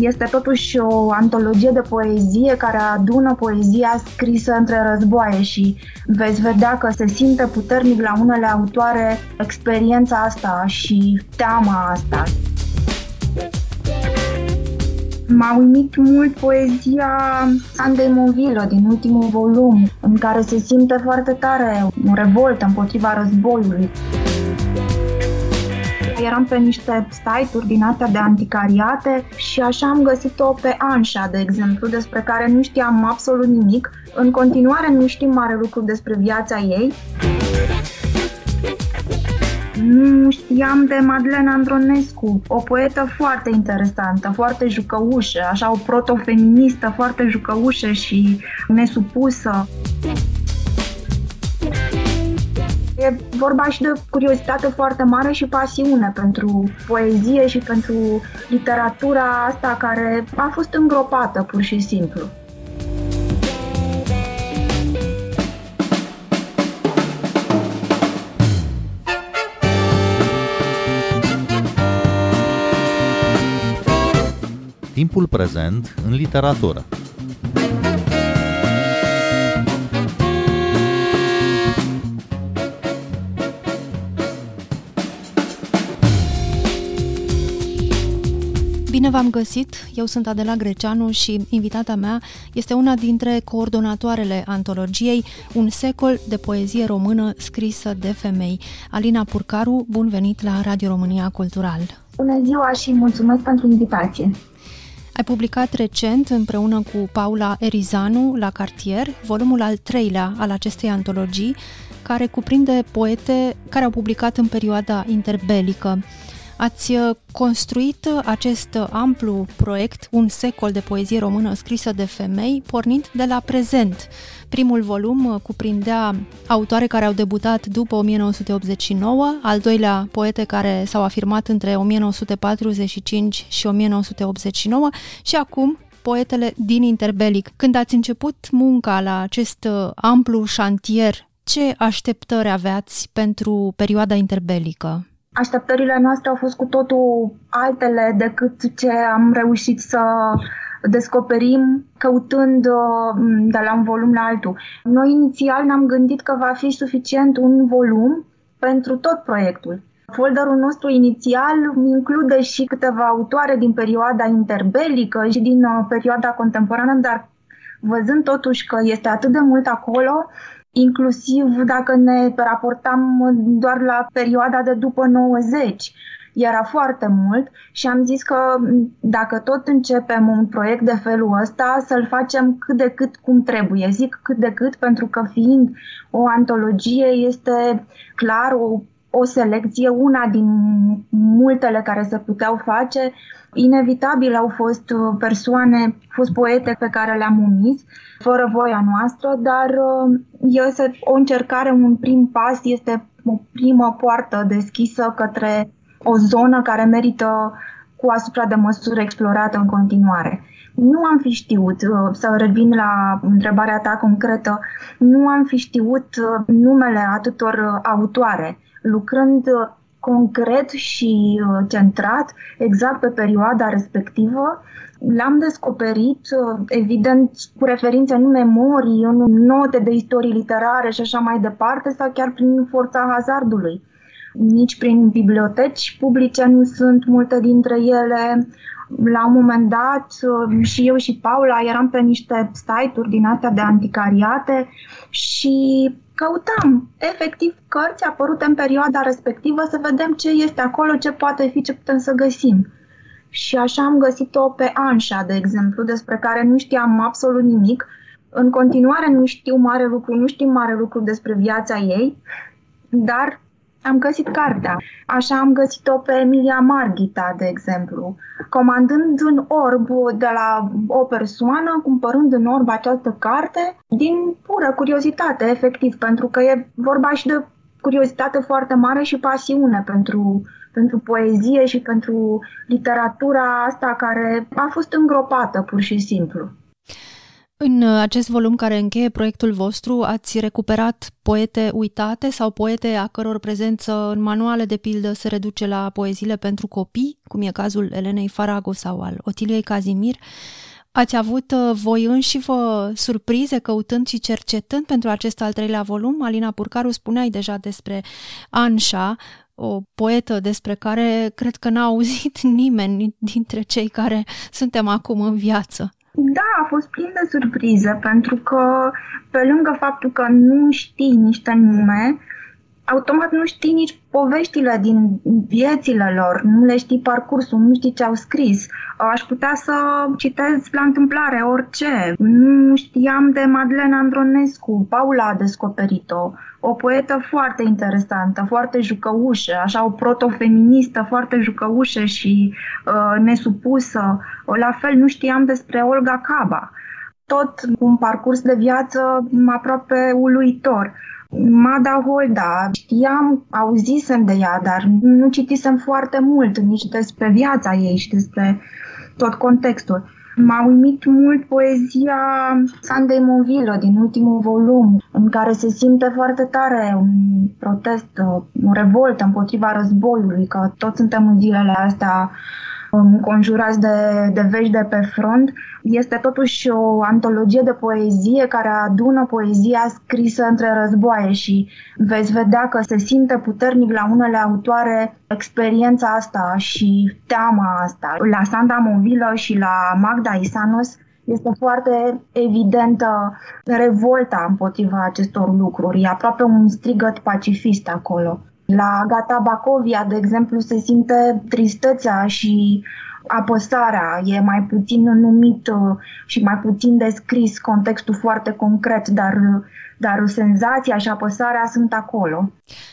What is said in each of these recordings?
Este totuși o antologie de poezie care adună poezia scrisă între războaie și veți vedea că se simte puternic la unele autoare experiența asta și teama asta. M-a uimit mult poezia Sandei Movilă din ultimul volum, în care se simte foarte tare o revoltă împotriva războiului. Eram pe niște site-uri din astea de anticariate și așa am găsit-o pe Anșa, de exemplu, despre care nu știam absolut nimic. În continuare nu știm mare lucru despre viața ei. Nu știam de Madlena Andronescu, o poetă foarte interesantă, foarte jucăușă, așa o protofeministă foarte jucăușă și nesupusă. E vorba și de curiozitate foarte mare și pasiune pentru poezie și pentru literatura asta care a fost îngropată pur și simplu. Timpul prezent în literatură. Bine v-am găsit! Eu sunt Adela Greceanu și invitata mea este una dintre coordonatoarele antologiei Un secol de poezie română scrisă de femei. Alina Purcaru, bun venit la Radio România Cultural! Bună ziua și mulțumesc pentru invitație! Ai publicat recent, împreună cu Paula Erizanu, la Cartier, volumul al treilea al acestei antologii, care cuprinde poete care au publicat în perioada interbelică. Ați uh, construit acest amplu proiect, un secol de poezie română scrisă de femei, pornind de la prezent. Primul volum uh, cuprindea autoare care au debutat după 1989, al doilea poete care s-au afirmat între 1945 și 1989 și acum poetele din interbelic. Când ați început munca la acest uh, amplu șantier, ce așteptări aveați pentru perioada interbelică? Așteptările noastre au fost cu totul altele decât ce am reușit să descoperim căutând uh, de la un volum la altul. Noi inițial ne-am gândit că va fi suficient un volum pentru tot proiectul. Folderul nostru inițial include și câteva autoare din perioada interbelică și din uh, perioada contemporană, dar văzând totuși că este atât de mult acolo, inclusiv dacă ne raportam doar la perioada de după 90, era foarte mult și am zis că dacă tot începem un proiect de felul ăsta, să-l facem cât de cât cum trebuie. Zic cât de cât pentru că fiind o antologie este clar o, o selecție, una din multele care se puteau face. Inevitabil au fost persoane, au fost poete pe care le-am umis fără voia noastră, dar uh, este o încercare, un prim pas, este o primă poartă deschisă către o zonă care merită cu asupra de măsură explorată în continuare. Nu am fi știut, uh, să revin la întrebarea ta concretă, nu am fi știut uh, numele atâtor autoare. Lucrând concret și centrat, exact pe perioada respectivă, L-am descoperit, uh, evident, cu referințe în memorii, în note de istorie literare și așa mai departe, sau chiar prin forța hazardului. Nici prin biblioteci publice nu sunt multe dintre ele. La un moment dat, uh, și eu și Paula eram pe niște site-uri din astea de anticariate și căutam efectiv cărți apărute în perioada respectivă să vedem ce este acolo, ce poate fi, ce putem să găsim. Și așa am găsit-o pe Anșa, de exemplu, despre care nu știam absolut nimic. În continuare nu știu mare lucru, nu știm mare lucru despre viața ei, dar am găsit cartea. Așa am găsit-o pe Emilia Marghita, de exemplu, comandând în orb de la o persoană, cumpărând în orb această carte, din pură curiozitate, efectiv, pentru că e vorba și de curiozitate foarte mare și pasiune pentru pentru poezie și pentru literatura asta care a fost îngropată pur și simplu. În acest volum care încheie proiectul vostru, ați recuperat poete uitate sau poete a căror prezență în manuale de pildă se reduce la poeziile pentru copii, cum e cazul Elenei Farago sau al Otiliei Cazimir. Ați avut uh, voi înși vă surprize căutând și cercetând pentru acest al treilea volum? Alina Purcaru spuneai deja despre Anșa, o poetă despre care cred că n-a auzit nimeni dintre cei care suntem acum în viață. Da, a fost plin de surprize, pentru că pe lângă faptul că nu știi niște nume, automat nu știi nici poveștile din viețile lor, nu le știi parcursul, nu știi ce au scris. Aș putea să citez la întâmplare orice. Nu știam de Madeleine Andronescu, Paula a descoperit-o. O poetă foarte interesantă, foarte jucăușă, așa o protofeministă foarte jucăușă și uh, nesupusă. La fel nu știam despre Olga Caba. Tot un parcurs de viață aproape uluitor. Mada Holda, știam, auzisem de ea, dar nu citisem foarte mult nici despre viața ei și despre tot contextul. M-a uimit mult poezia Sandei Movilo din ultimul volum, în care se simte foarte tare un protest, o revoltă împotriva războiului, că toți suntem în zilele astea înconjurați de, de vești de pe front. Este totuși o antologie de poezie care adună poezia scrisă între războaie și veți vedea că se simte puternic la unele autoare experiența asta și teama asta. La Sanda Movilă și la Magda Isanos este foarte evidentă revolta împotriva acestor lucruri. E aproape un strigăt pacifist acolo. La Gata Bacovia, de exemplu, se simte tristețea și apăsarea, e mai puțin numit uh, și mai puțin descris contextul foarte concret, dar, dar senzația și apăsarea sunt acolo.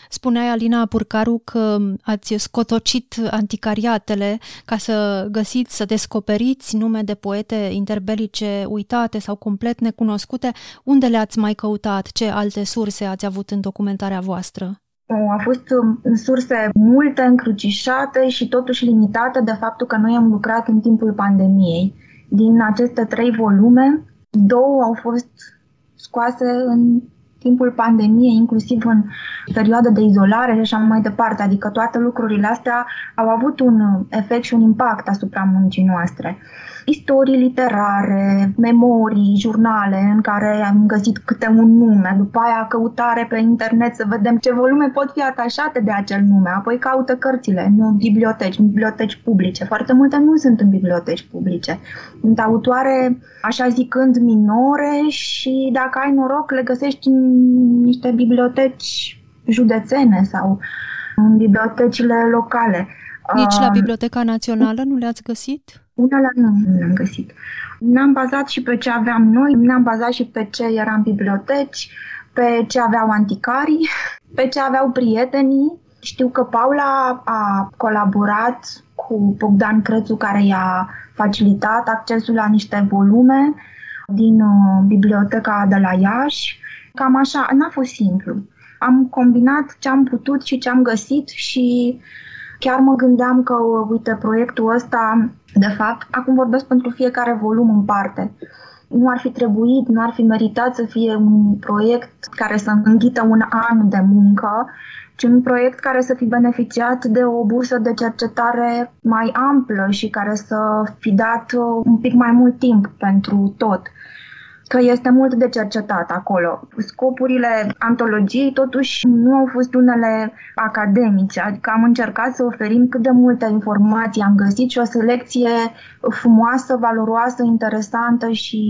Spuneai, Alina Purcaru, că ați scotocit anticariatele ca să găsiți, să descoperiți nume de poete interbelice uitate sau complet necunoscute. Unde le-ați mai căutat? Ce alte surse ați avut în documentarea voastră? A fost în surse multe, încrucișate și totuși limitate de faptul că noi am lucrat în timpul pandemiei. Din aceste trei volume, două au fost scoase în timpul pandemiei, inclusiv în perioada de izolare și așa mai departe. Adică toate lucrurile astea au avut un efect și un impact asupra muncii noastre istorii literare, memorii, jurnale în care am găsit câte un nume, după aia căutare pe internet să vedem ce volume pot fi atașate de acel nume, apoi caută cărțile, nu biblioteci, biblioteci publice. Foarte multe nu sunt în biblioteci publice. Sunt autoare, așa zicând, minore și dacă ai noroc le găsești în niște biblioteci județene sau în bibliotecile locale. Nici la Biblioteca Națională nu le-ați găsit? Unele nu, nu le-am găsit. Ne-am bazat și pe ce aveam noi, ne-am bazat și pe ce era în biblioteci, pe ce aveau anticarii, pe ce aveau prietenii. Știu că Paula a colaborat cu Bogdan Crețu, care i-a facilitat accesul la niște volume din uh, biblioteca de la Iași. Cam așa, n-a fost simplu. Am combinat ce am putut și ce am găsit și chiar mă gândeam că, uite, proiectul ăsta de fapt, acum vorbesc pentru fiecare volum în parte. Nu ar fi trebuit, nu ar fi meritat să fie un proiect care să înghită un an de muncă, ci un proiect care să fi beneficiat de o bursă de cercetare mai amplă și care să fi dat un pic mai mult timp pentru tot că este mult de cercetat acolo. Scopurile antologiei totuși nu au fost unele academice, adică am încercat să oferim cât de multe informații, am găsit și o selecție frumoasă, valoroasă, interesantă și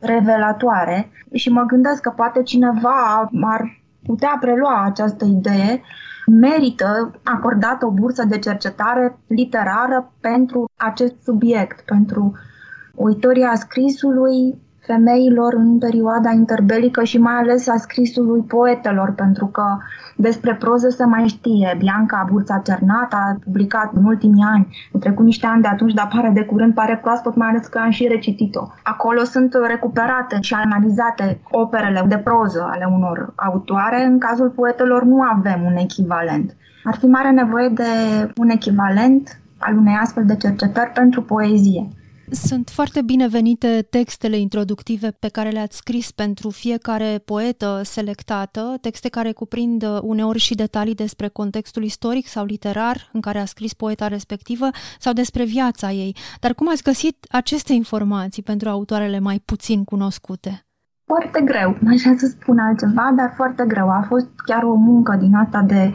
revelatoare. Și mă gândesc că poate cineva ar putea prelua această idee. Merită acordată o bursă de cercetare literară pentru acest subiect, pentru o istorie a scrisului femeilor în perioada interbelică și mai ales a scrisului poetelor, pentru că despre proză se mai știe. Bianca Burța Cernat a publicat în ultimii ani, în trecut niște ani de atunci, dar pare de curând, pare proaspăt, mai ales că am și recitit-o. Acolo sunt recuperate și analizate operele de proză ale unor autoare. În cazul poetelor nu avem un echivalent. Ar fi mare nevoie de un echivalent al unei astfel de cercetări pentru poezie. Sunt foarte binevenite textele introductive pe care le-ați scris pentru fiecare poetă selectată, texte care cuprind uneori și detalii despre contextul istoric sau literar în care a scris poeta respectivă sau despre viața ei. Dar cum ați găsit aceste informații pentru autoarele mai puțin cunoscute? Foarte greu, așa să spun altceva, dar foarte greu. A fost chiar o muncă din asta de,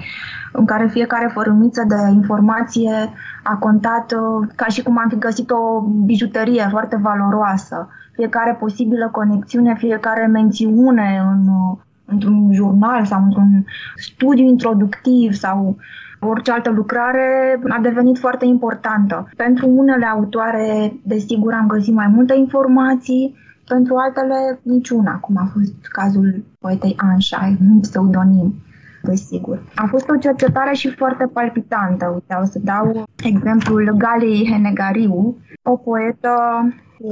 în care fiecare fărâmiță de informație a contat uh, ca și cum am fi găsit o bijuterie foarte valoroasă. Fiecare posibilă conexiune, fiecare mențiune în, uh, într-un jurnal sau într-un studiu introductiv sau orice altă lucrare a devenit foarte importantă. Pentru unele autoare, desigur, am găsit mai multe informații, pentru altele niciuna, cum a fost cazul poetei Anșai, un pseudonim desigur. A fost o cercetare și foarte palpitantă. Uite, o să dau exemplul Galei Henegariu, o poetă cu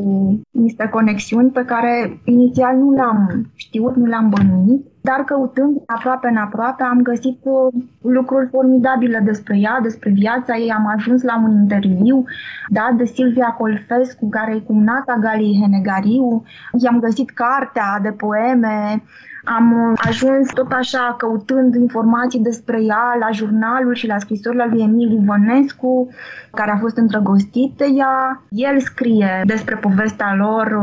niște conexiuni pe care inițial nu le-am știut, nu le-am bănuit, dar căutând aproape în aproape am găsit uh, lucruri formidabile despre ea, despre viața ei. Am ajuns la un interviu dat de Silvia Colfescu, care e cumnata Galii Henegariu. I-am găsit cartea de poeme, am ajuns tot așa căutând informații despre ea la jurnalul și la scrisorile lui Emil Ivănescu, care a fost îndrăgostit de ea. El scrie despre povestea lor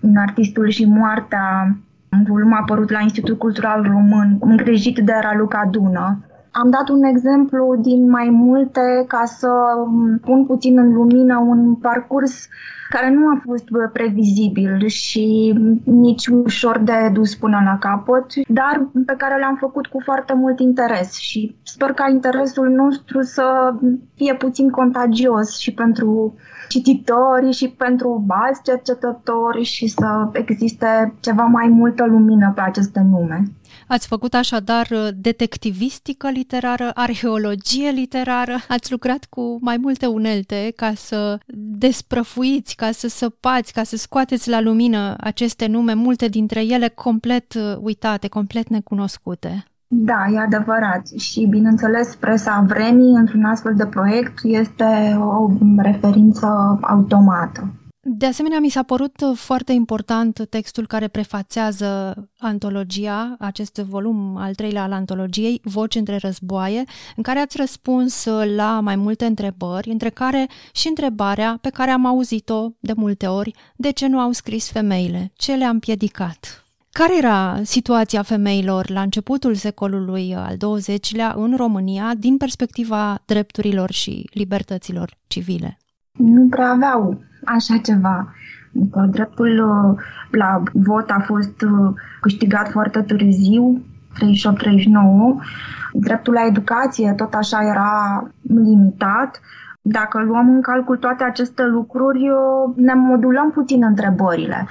în Artistul și moartea, un volum apărut la Institutul Cultural Român, îngrijit de Raluca Dună. Am dat un exemplu din mai multe ca să pun puțin în lumină un parcurs care nu a fost previzibil și nici ușor de dus până la capăt, dar pe care l-am făcut cu foarte mult interes și sper ca interesul nostru să fie puțin contagios și pentru cititori și pentru alți cercetători și să existe ceva mai multă lumină pe aceste nume. Ați făcut așadar uh, detectivistică literară, arheologie literară, ați lucrat cu mai multe unelte ca să desprăfuiți, ca să săpați, ca să scoateți la lumină aceste nume, multe dintre ele complet uh, uitate, complet necunoscute. Da, e adevărat. Și, bineînțeles, presa vremii într-un astfel de proiect este o referință automată. De asemenea, mi s-a părut foarte important textul care prefațează antologia, acest volum al treilea al antologiei, Voci între războaie, în care ați răspuns la mai multe întrebări, între care și întrebarea pe care am auzit-o de multe ori, de ce nu au scris femeile, ce le-a împiedicat. Care era situația femeilor la începutul secolului al XX-lea în România din perspectiva drepturilor și libertăților civile? Nu prea aveau așa ceva. Adică dreptul uh, la vot a fost uh, câștigat foarte târziu, 38-39. Dreptul la educație tot așa era limitat. Dacă luăm în calcul toate aceste lucruri, uh, ne modulăm puțin întrebările.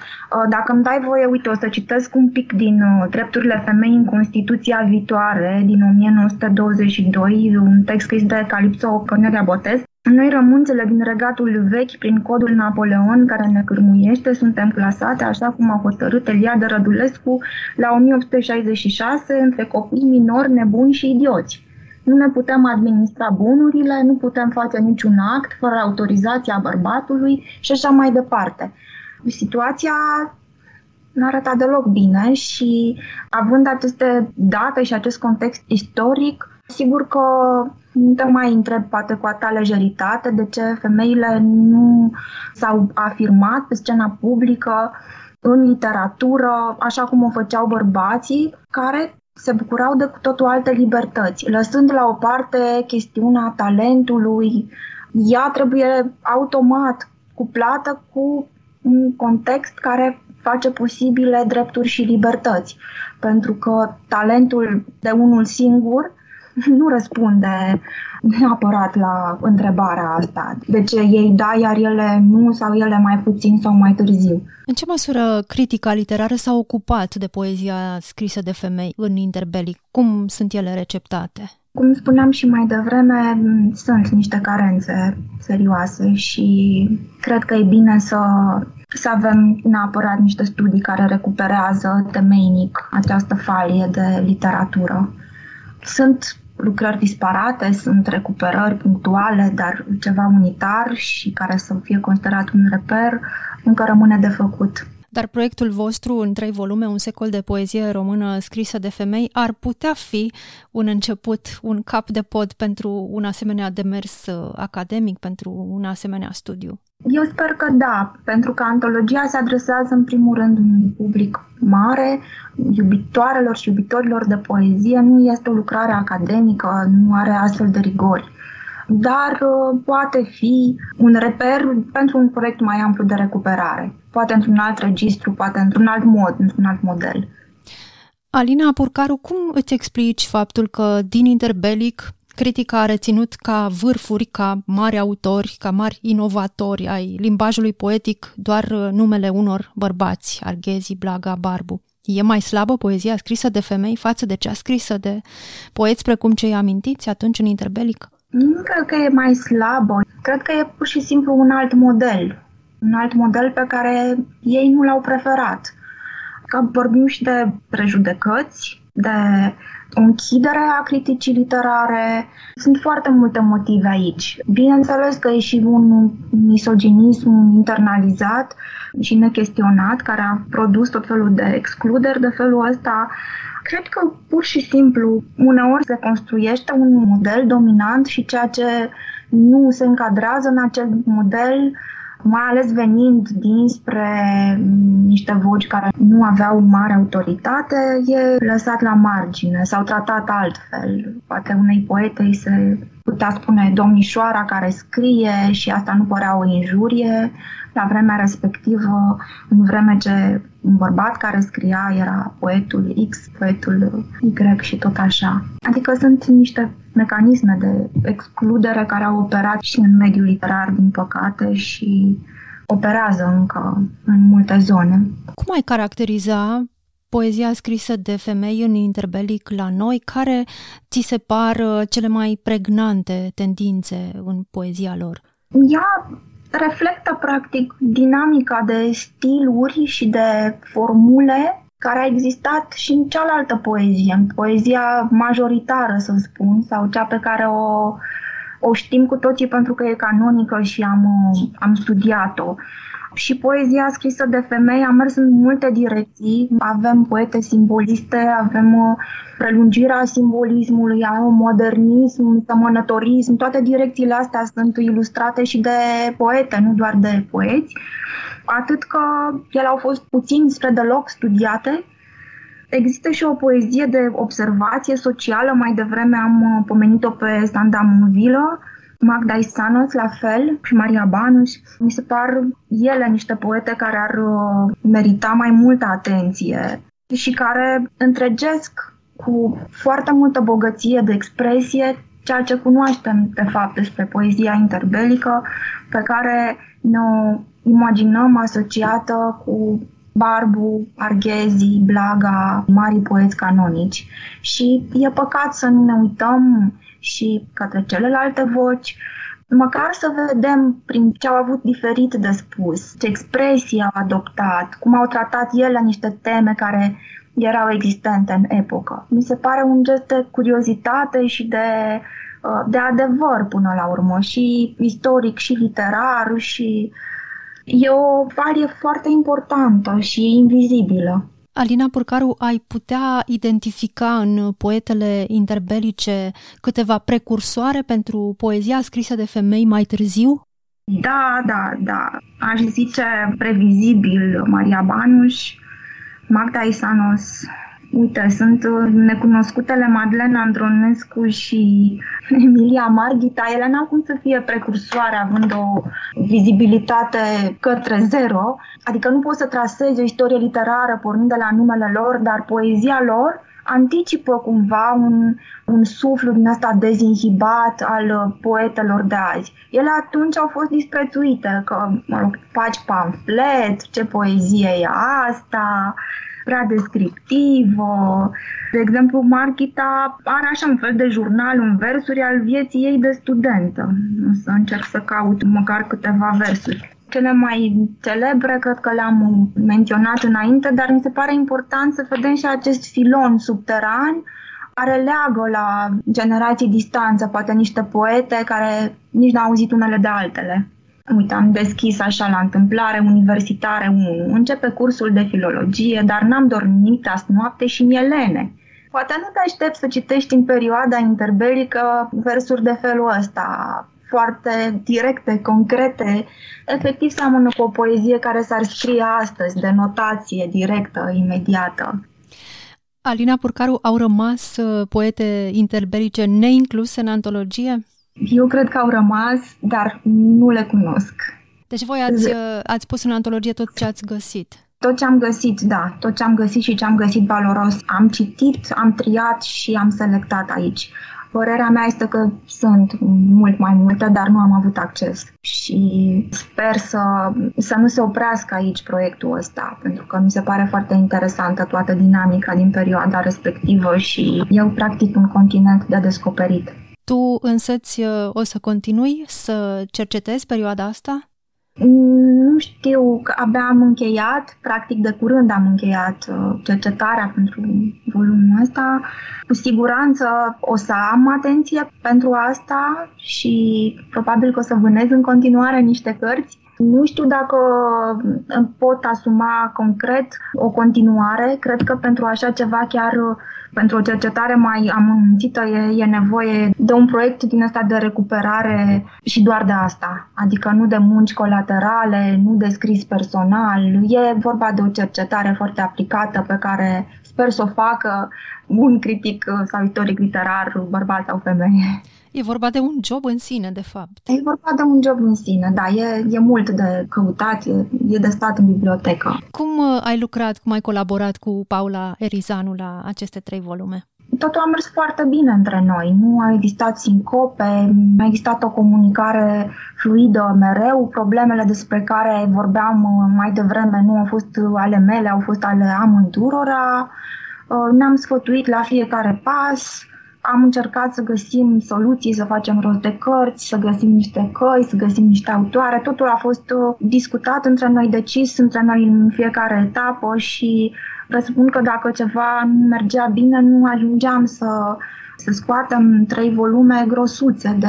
Dacă îmi dai voie, uite, o să citesc un pic din Drepturile femei în Constituția viitoare din 1922, un text scris de Calipso Cornelia Botez. Noi rămânțele din regatul vechi, prin codul Napoleon care ne cârmuiește, suntem clasate, așa cum a hotărât Eliade Rădulescu la 1866, între copii minori, nebuni și idioți. Nu ne putem administra bunurile, nu putem face niciun act fără autorizația bărbatului și așa mai departe. Situația nu arăta deloc bine și având aceste date și acest context istoric, sigur că nu te mai întreb poate cu atâta lejeritate de ce femeile nu s-au afirmat pe scena publică, în literatură, așa cum o făceau bărbații, care se bucurau de cu totul alte libertăți, lăsând la o parte chestiunea talentului, ea trebuie automat cuplată cu un context care face posibile drepturi și libertăți. Pentru că talentul de unul singur nu răspunde neapărat la întrebarea asta. De ce ei da, iar ele nu, sau ele mai puțin sau mai târziu. În ce măsură critica literară s-a ocupat de poezia scrisă de femei în interbelic? Cum sunt ele receptate? Cum spuneam și mai devreme, sunt niște carențe serioase și cred că e bine să, să avem neapărat niște studii care recuperează temeinic această falie de literatură. Sunt lucrări disparate, sunt recuperări punctuale, dar ceva unitar și care să fie considerat un reper, încă rămâne de făcut. Dar proiectul vostru, în trei volume, un secol de poezie română scrisă de femei, ar putea fi un început, un cap de pod pentru un asemenea demers uh, academic, pentru un asemenea studiu. Eu sper că da, pentru că antologia se adresează în primul rând unui public mare, iubitoarelor și iubitorilor de poezie, nu este o lucrare academică, nu are astfel de rigori dar uh, poate fi un reper pentru un proiect mai amplu de recuperare. Poate într-un alt registru, poate într-un alt mod, într-un alt model. Alina Purcaru, cum îți explici faptul că din Interbelic critica a reținut ca vârfuri, ca mari autori, ca mari inovatori ai limbajului poetic doar uh, numele unor bărbați, Arghezi, Blaga, Barbu? E mai slabă poezia scrisă de femei față de cea scrisă de poeți precum cei amintiți atunci în Interbelic? Nu cred că e mai slabă. Cred că e pur și simplu un alt model. Un alt model pe care ei nu l-au preferat. Că vorbim și de prejudecăți, de o închidere a criticii literare. Sunt foarte multe motive aici. Bineînțeles că e și un misoginism internalizat și nechestionat care a produs tot felul de excluderi de felul ăsta Cred că pur și simplu uneori se construiește un model dominant și ceea ce nu se încadrează în acel model mai ales venind dinspre niște voci care nu aveau mare autoritate, e lăsat la margine sau tratat altfel. Poate unei poete îi se putea spune domnișoara care scrie și asta nu părea o injurie. La vremea respectivă, în vreme ce un bărbat care scria era poetul X, poetul Y și tot așa. Adică sunt niște mecanisme de excludere care au operat și în mediul literar, din păcate, și operează încă în multe zone. Cum ai caracteriza poezia scrisă de femei în interbelic la noi, care ți se par uh, cele mai pregnante tendințe în poezia lor? Ea reflectă practic dinamica de stiluri și de formule care a existat și în cealaltă poezie, în poezia majoritară, să spun, sau cea pe care o, o știm cu toții pentru că e canonică și am, am studiat-o și poezia scrisă de femei a mers în multe direcții. Avem poete simboliste, avem uh, prelungirea simbolismului, avem modernism, sămănătorism, toate direcțiile astea sunt ilustrate și de poete, nu doar de poeți. Atât că ele au fost puțin spre deloc studiate, Există și o poezie de observație socială, mai devreme am uh, pomenit-o pe Sanda Munvilă, Magda Isanos, la fel, și Maria Banuș. Mi se par ele niște poete care ar uh, merita mai multă atenție și care întregesc cu foarte multă bogăție de expresie ceea ce cunoaștem de fapt despre poezia interbelică, pe care ne imaginăm asociată cu Barbu, Arghezi, Blaga, mari poeți canonici. Și e păcat să nu ne uităm și către celelalte voci, măcar să vedem prin ce au avut diferit de spus, ce expresii au adoptat, cum au tratat ele niște teme care erau existente în epocă. Mi se pare un gest de curiozitate și de, uh, de adevăr până la urmă, și istoric, și literar, și e o valie foarte importantă și invizibilă. Alina Purcaru, ai putea identifica în poetele interbelice câteva precursoare pentru poezia scrisă de femei mai târziu? Da, da, da. Aș zice previzibil Maria Banuș, Magda Isanos, Uite, sunt uh, necunoscutele Madlena Andronescu și Emilia Marghita. Ele n-au cum să fie precursoare având o vizibilitate către zero. Adică nu poți să trasezi o istorie literară pornind de la numele lor, dar poezia lor anticipă cumva un, un suflu din asta dezinhibat al uh, poetelor de azi. Ele atunci au fost disprețuite, că, mă rog, faci pamflet, ce poezie e asta, prea descriptivă. De exemplu, Marchita are așa un fel de jurnal în versuri al vieții ei de studentă. O să încerc să caut măcar câteva versuri. Cele mai celebre cred că le-am menționat înainte, dar mi se pare important să vedem și acest filon subteran care leagă la generații distanță, poate niște poete care nici n-au auzit unele de altele. Uite, am deschis așa la întâmplare universitare 1. Începe cursul de filologie, dar n-am dormit azi noapte și mielene. Poate nu te aștept să citești în perioada interbelică versuri de felul ăsta, foarte directe, concrete, efectiv seamănă cu o poezie care s-ar scrie astăzi, de notație directă, imediată. Alina Purcaru, au rămas uh, poete interbelice neincluse în antologie? Eu cred că au rămas, dar nu le cunosc. Deci voi ați, uh, ați pus în antologie tot ce ați găsit? Tot ce am găsit, da, tot ce am găsit și ce am găsit valoros. Am citit, am triat și am selectat aici. Părerea mea este că sunt mult mai multe, dar nu am avut acces și sper să, să nu se oprească aici proiectul ăsta, pentru că mi se pare foarte interesantă toată dinamica din perioada respectivă și eu practic un continent de descoperit. Tu însăți uh, o să continui să cercetezi perioada asta? Nu știu, că abia am încheiat, practic de curând am încheiat uh, cercetarea pentru volumul ăsta. Cu siguranță o să am atenție pentru asta și probabil că o să vânez în continuare niște cărți. Nu știu dacă îmi pot asuma concret o continuare. Cred că pentru așa ceva chiar pentru o cercetare mai amănunțită e, e nevoie de un proiect din ăsta de recuperare și doar de asta. Adică nu de munci colaterale, nu de scris personal. E vorba de o cercetare foarte aplicată pe care sper să o facă un critic sau istoric literar, bărbat sau femeie. E vorba de un job în sine, de fapt. E vorba de un job în sine, da. E, e mult de căutat, e, e de stat în bibliotecă. Cum uh, ai lucrat, cum ai colaborat cu Paula Erizanu la aceste trei volume? Totul a mers foarte bine între noi. Nu a existat sincope, a existat o comunicare fluidă mereu. Problemele despre care vorbeam uh, mai devreme nu au fost ale mele, au fost ale amândurora. Uh, ne-am sfătuit la fiecare pas am încercat să găsim soluții, să facem rost de cărți, să găsim niște căi, să găsim niște autoare. Totul a fost uh, discutat între noi, decis între noi în fiecare etapă și răspund că dacă ceva nu mergea bine, nu ajungeam să să scoatem trei volume grosuțe de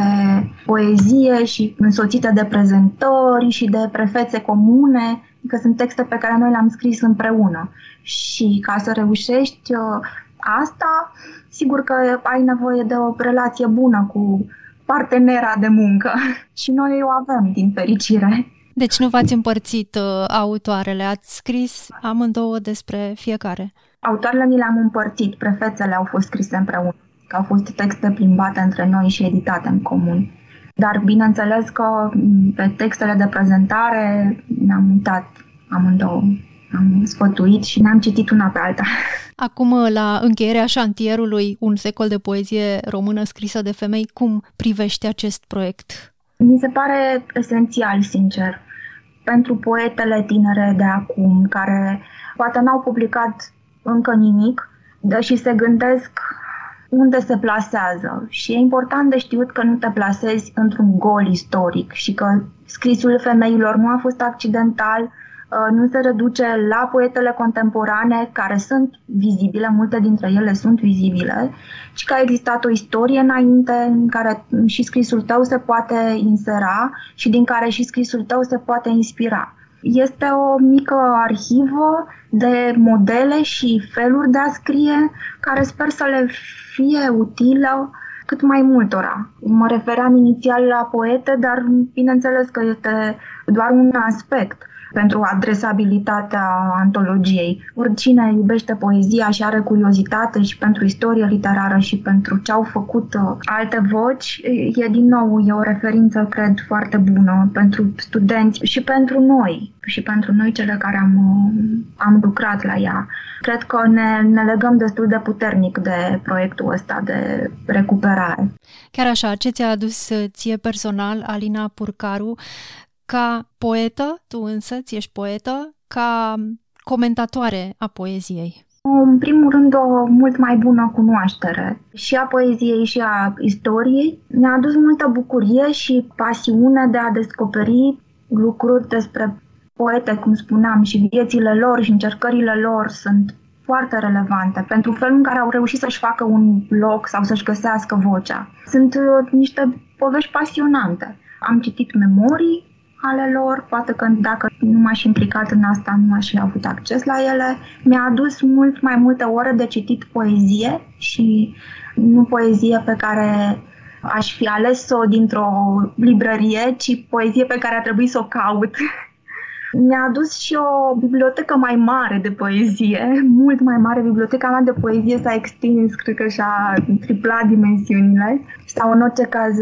poezie și însoțite de prezentări și de prefețe comune, că sunt texte pe care noi le-am scris împreună. Și ca să reușești uh, asta, sigur că ai nevoie de o relație bună cu partenera de muncă și noi o avem, din fericire. Deci nu v-ați împărțit uh, autoarele, ați scris amândouă despre fiecare. Autoarele ni le-am împărțit, prefețele au fost scrise împreună, că au fost texte plimbate între noi și editate în comun. Dar bineînțeles că mm, pe textele de prezentare ne-am uitat amândouă am sfătuit și ne-am citit una pe alta. Acum, la încheierea șantierului Un secol de poezie română scrisă de femei, cum privești acest proiect? Mi se pare esențial, sincer, pentru poetele tinere de acum, care poate n-au publicat încă nimic, deși se gândesc unde se plasează. Și e important de știut că nu te plasezi într-un gol istoric și că scrisul femeilor nu a fost accidental, Uh, nu se reduce la poetele contemporane care sunt vizibile, multe dintre ele sunt vizibile, ci că a existat o istorie înainte în care și scrisul tău se poate insera și din care și scrisul tău se poate inspira. Este o mică arhivă de modele și feluri de a scrie care sper să le fie utilă cât mai multora. Mă refeream inițial la poete, dar bineînțeles că este doar un aspect pentru adresabilitatea antologiei. Oricine iubește poezia și are curiozitate și pentru istorie literară și pentru ce au făcut uh, alte voci, e din nou e o referință, cred, foarte bună pentru studenți și pentru noi, și pentru noi cele care am, uh, am lucrat la ea. Cred că ne, ne legăm destul de puternic de proiectul ăsta de recuperare. Chiar așa, ce ți-a adus ție personal, Alina Purcaru, ca poetă, tu însă ți ești poetă, ca comentatoare a poeziei? În primul rând, o mult mai bună cunoaștere și a poeziei și a istoriei. Mi-a adus multă bucurie și pasiune de a descoperi lucruri despre poete, cum spuneam, și viețile lor și încercările lor sunt foarte relevante pentru felul în care au reușit să-și facă un blog sau să-și găsească vocea. Sunt uh, niște povești pasionante. Am citit memorii ale lor, poate că dacă nu m-aș implicat în asta, nu aș fi avut acces la ele. Mi-a adus mult mai multe ore de citit poezie și nu poezie pe care aș fi ales-o dintr-o librărie, ci poezie pe care a trebuit să o caut mi-a adus și o bibliotecă mai mare de poezie, mult mai mare. Biblioteca mea de poezie s-a extins, cred că și-a triplat dimensiunile sau în orice caz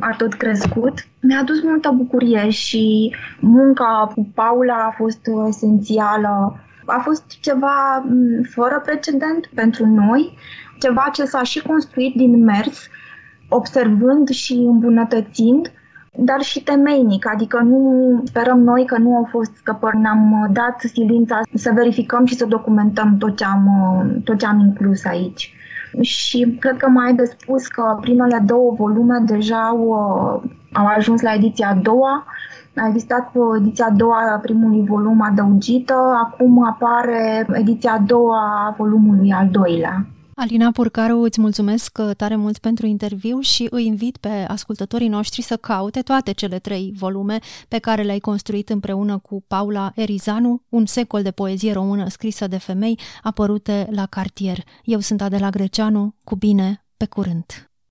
a tot crescut. Mi-a adus multă bucurie și munca cu Paula a fost esențială. A fost ceva fără precedent pentru noi, ceva ce s-a și construit din mers, observând și îmbunătățind dar și temeinic, adică nu sperăm noi că nu au fost scăpări, ne-am dat silința să verificăm și să documentăm tot ce am, tot ce am inclus aici. Și cred că mai ai de spus că primele două volume deja au, au ajuns la ediția a doua, a existat ediția a doua a primului volum adăugită, acum apare ediția a doua a volumului al doilea. Alina Purcaru, îți mulțumesc uh, tare mult pentru interviu și îi invit pe ascultătorii noștri să caute toate cele trei volume pe care le-ai construit împreună cu Paula Erizanu, un secol de poezie română scrisă de femei apărute la cartier. Eu sunt Adela Greceanu, cu bine, pe curând!